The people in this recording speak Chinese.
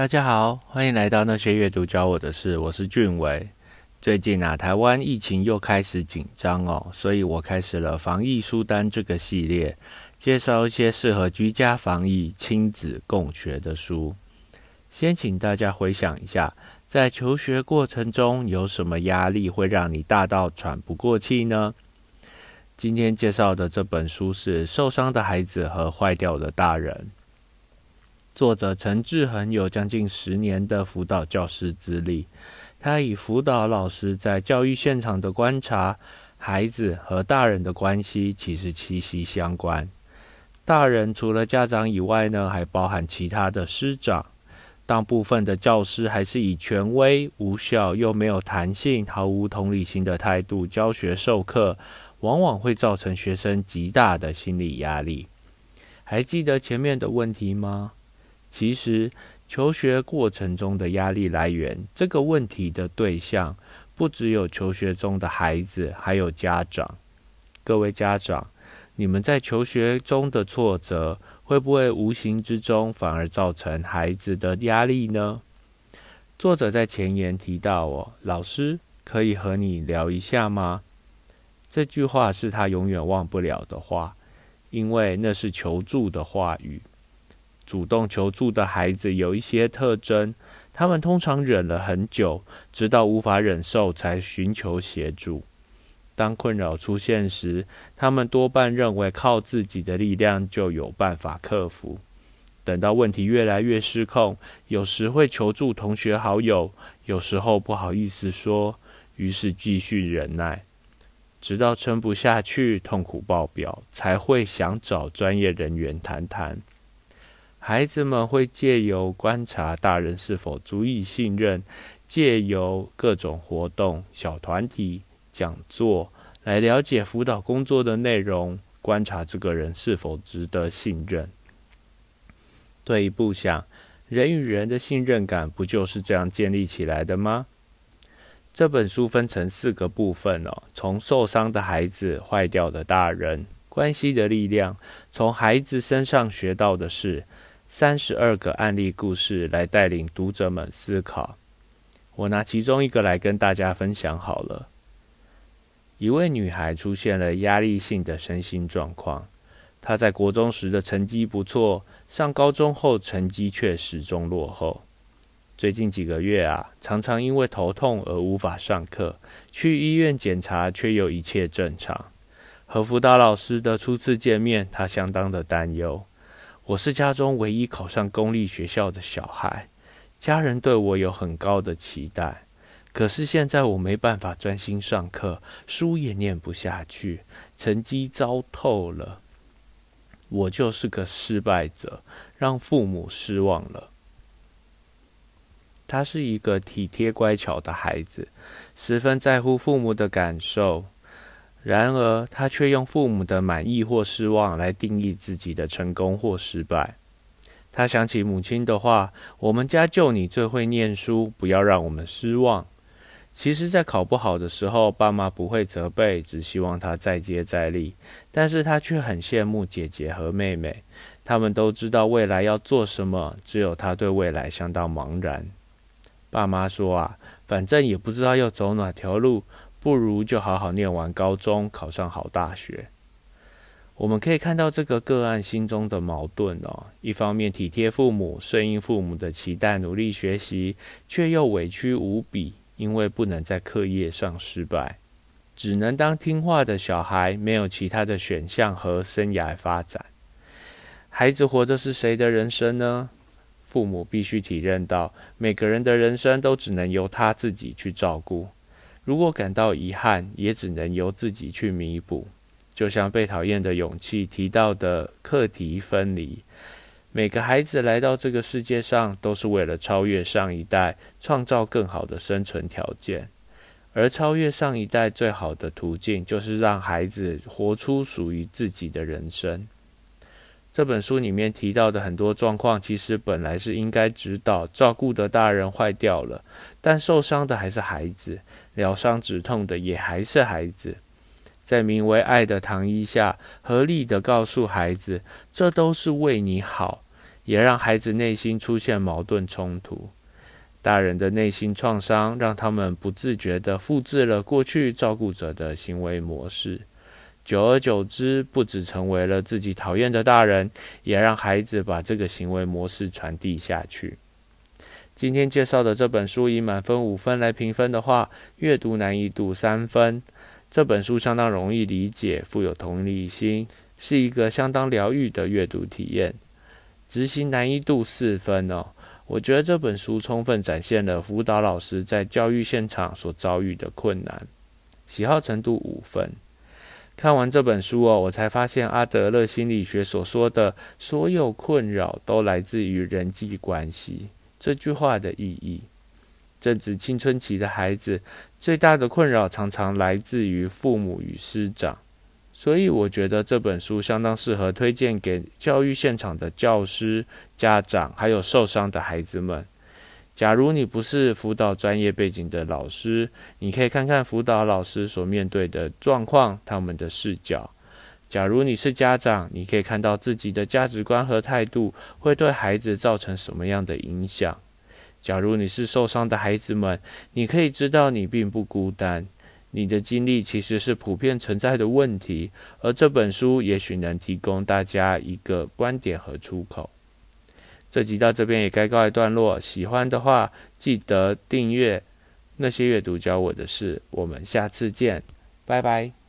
大家好，欢迎来到那些阅读教我的事，我是俊伟。最近啊，台湾疫情又开始紧张哦，所以我开始了防疫书单这个系列，介绍一些适合居家防疫、亲子共学的书。先请大家回想一下，在求学过程中有什么压力会让你大到喘不过气呢？今天介绍的这本书是《受伤的孩子和坏掉的大人》。作者陈志恒有将近十年的辅导教师资历，他以辅导老师在教育现场的观察，孩子和大人的关系其实息息相关。大人除了家长以外呢，还包含其他的师长。当部分的教师还是以权威、无效又没有弹性、毫无同理心的态度教学授课，往往会造成学生极大的心理压力。还记得前面的问题吗？其实，求学过程中的压力来源，这个问题的对象不只有求学中的孩子，还有家长。各位家长，你们在求学中的挫折，会不会无形之中反而造成孩子的压力呢？作者在前言提到：“哦，老师可以和你聊一下吗？”这句话是他永远忘不了的话，因为那是求助的话语。主动求助的孩子有一些特征，他们通常忍了很久，直到无法忍受才寻求协助。当困扰出现时，他们多半认为靠自己的力量就有办法克服。等到问题越来越失控，有时会求助同学好友，有时候不好意思说，于是继续忍耐，直到撑不下去，痛苦爆表，才会想找专业人员谈谈。孩子们会借由观察大人是否足以信任，借由各种活动、小团体、讲座来了解辅导工作的内容，观察这个人是否值得信任。退一步想，人与人的信任感不就是这样建立起来的吗？这本书分成四个部分哦，从受伤的孩子、坏掉的大人、关系的力量，从孩子身上学到的是。三十二个案例故事来带领读者们思考。我拿其中一个来跟大家分享好了。一位女孩出现了压力性的身心状况。她在国中时的成绩不错，上高中后成绩却始终落后。最近几个月啊，常常因为头痛而无法上课，去医院检查却又一切正常。和辅导老师的初次见面，她相当的担忧。我是家中唯一考上公立学校的小孩，家人对我有很高的期待。可是现在我没办法专心上课，书也念不下去，成绩糟透了。我就是个失败者，让父母失望了。他是一个体贴乖巧的孩子，十分在乎父母的感受。然而，他却用父母的满意或失望来定义自己的成功或失败。他想起母亲的话：“我们家就你最会念书，不要让我们失望。”其实，在考不好的时候，爸妈不会责备，只希望他再接再厉。但是他却很羡慕姐姐和妹妹，他们都知道未来要做什么，只有他对未来相当茫然。爸妈说：“啊，反正也不知道要走哪条路。”不如就好好念完高中，考上好大学。我们可以看到这个个案心中的矛盾哦：一方面体贴父母，顺应父母的期待，努力学习，却又委屈无比，因为不能在课业上失败，只能当听话的小孩，没有其他的选项和生涯发展。孩子活的是谁的人生呢？父母必须体认到，每个人的人生都只能由他自己去照顾。如果感到遗憾，也只能由自己去弥补。就像被讨厌的勇气提到的课题分离，每个孩子来到这个世界上，都是为了超越上一代，创造更好的生存条件。而超越上一代最好的途径，就是让孩子活出属于自己的人生。这本书里面提到的很多状况，其实本来是应该指导照顾的大人坏掉了，但受伤的还是孩子，疗伤止痛的也还是孩子。在名为爱的糖衣下，合力的告诉孩子，这都是为你好，也让孩子内心出现矛盾冲突。大人的内心创伤让他们不自觉地复制了过去照顾者的行为模式，久而久之，不只成为了自己讨厌的大人，也让孩子把这个行为模式传递下去。今天介绍的这本书以满分五分来评分的话，阅读难易度三分。这本书相当容易理解，富有同理心，是一个相当疗愈的阅读体验。执行难易度四分哦。我觉得这本书充分展现了辅导老师在教育现场所遭遇的困难。喜好程度五分。看完这本书哦，我才发现阿德勒心理学所说的所有困扰都来自于人际关系这句话的意义。正值青春期的孩子最大的困扰常常来自于父母与师长。所以我觉得这本书相当适合推荐给教育现场的教师、家长，还有受伤的孩子们。假如你不是辅导专业背景的老师，你可以看看辅导老师所面对的状况，他们的视角。假如你是家长，你可以看到自己的价值观和态度会对孩子造成什么样的影响。假如你是受伤的孩子们，你可以知道你并不孤单。你的经历其实是普遍存在的问题，而这本书也许能提供大家一个观点和出口。这集到这边也该告一段落，喜欢的话记得订阅。那些阅读教我的事，我们下次见，拜拜。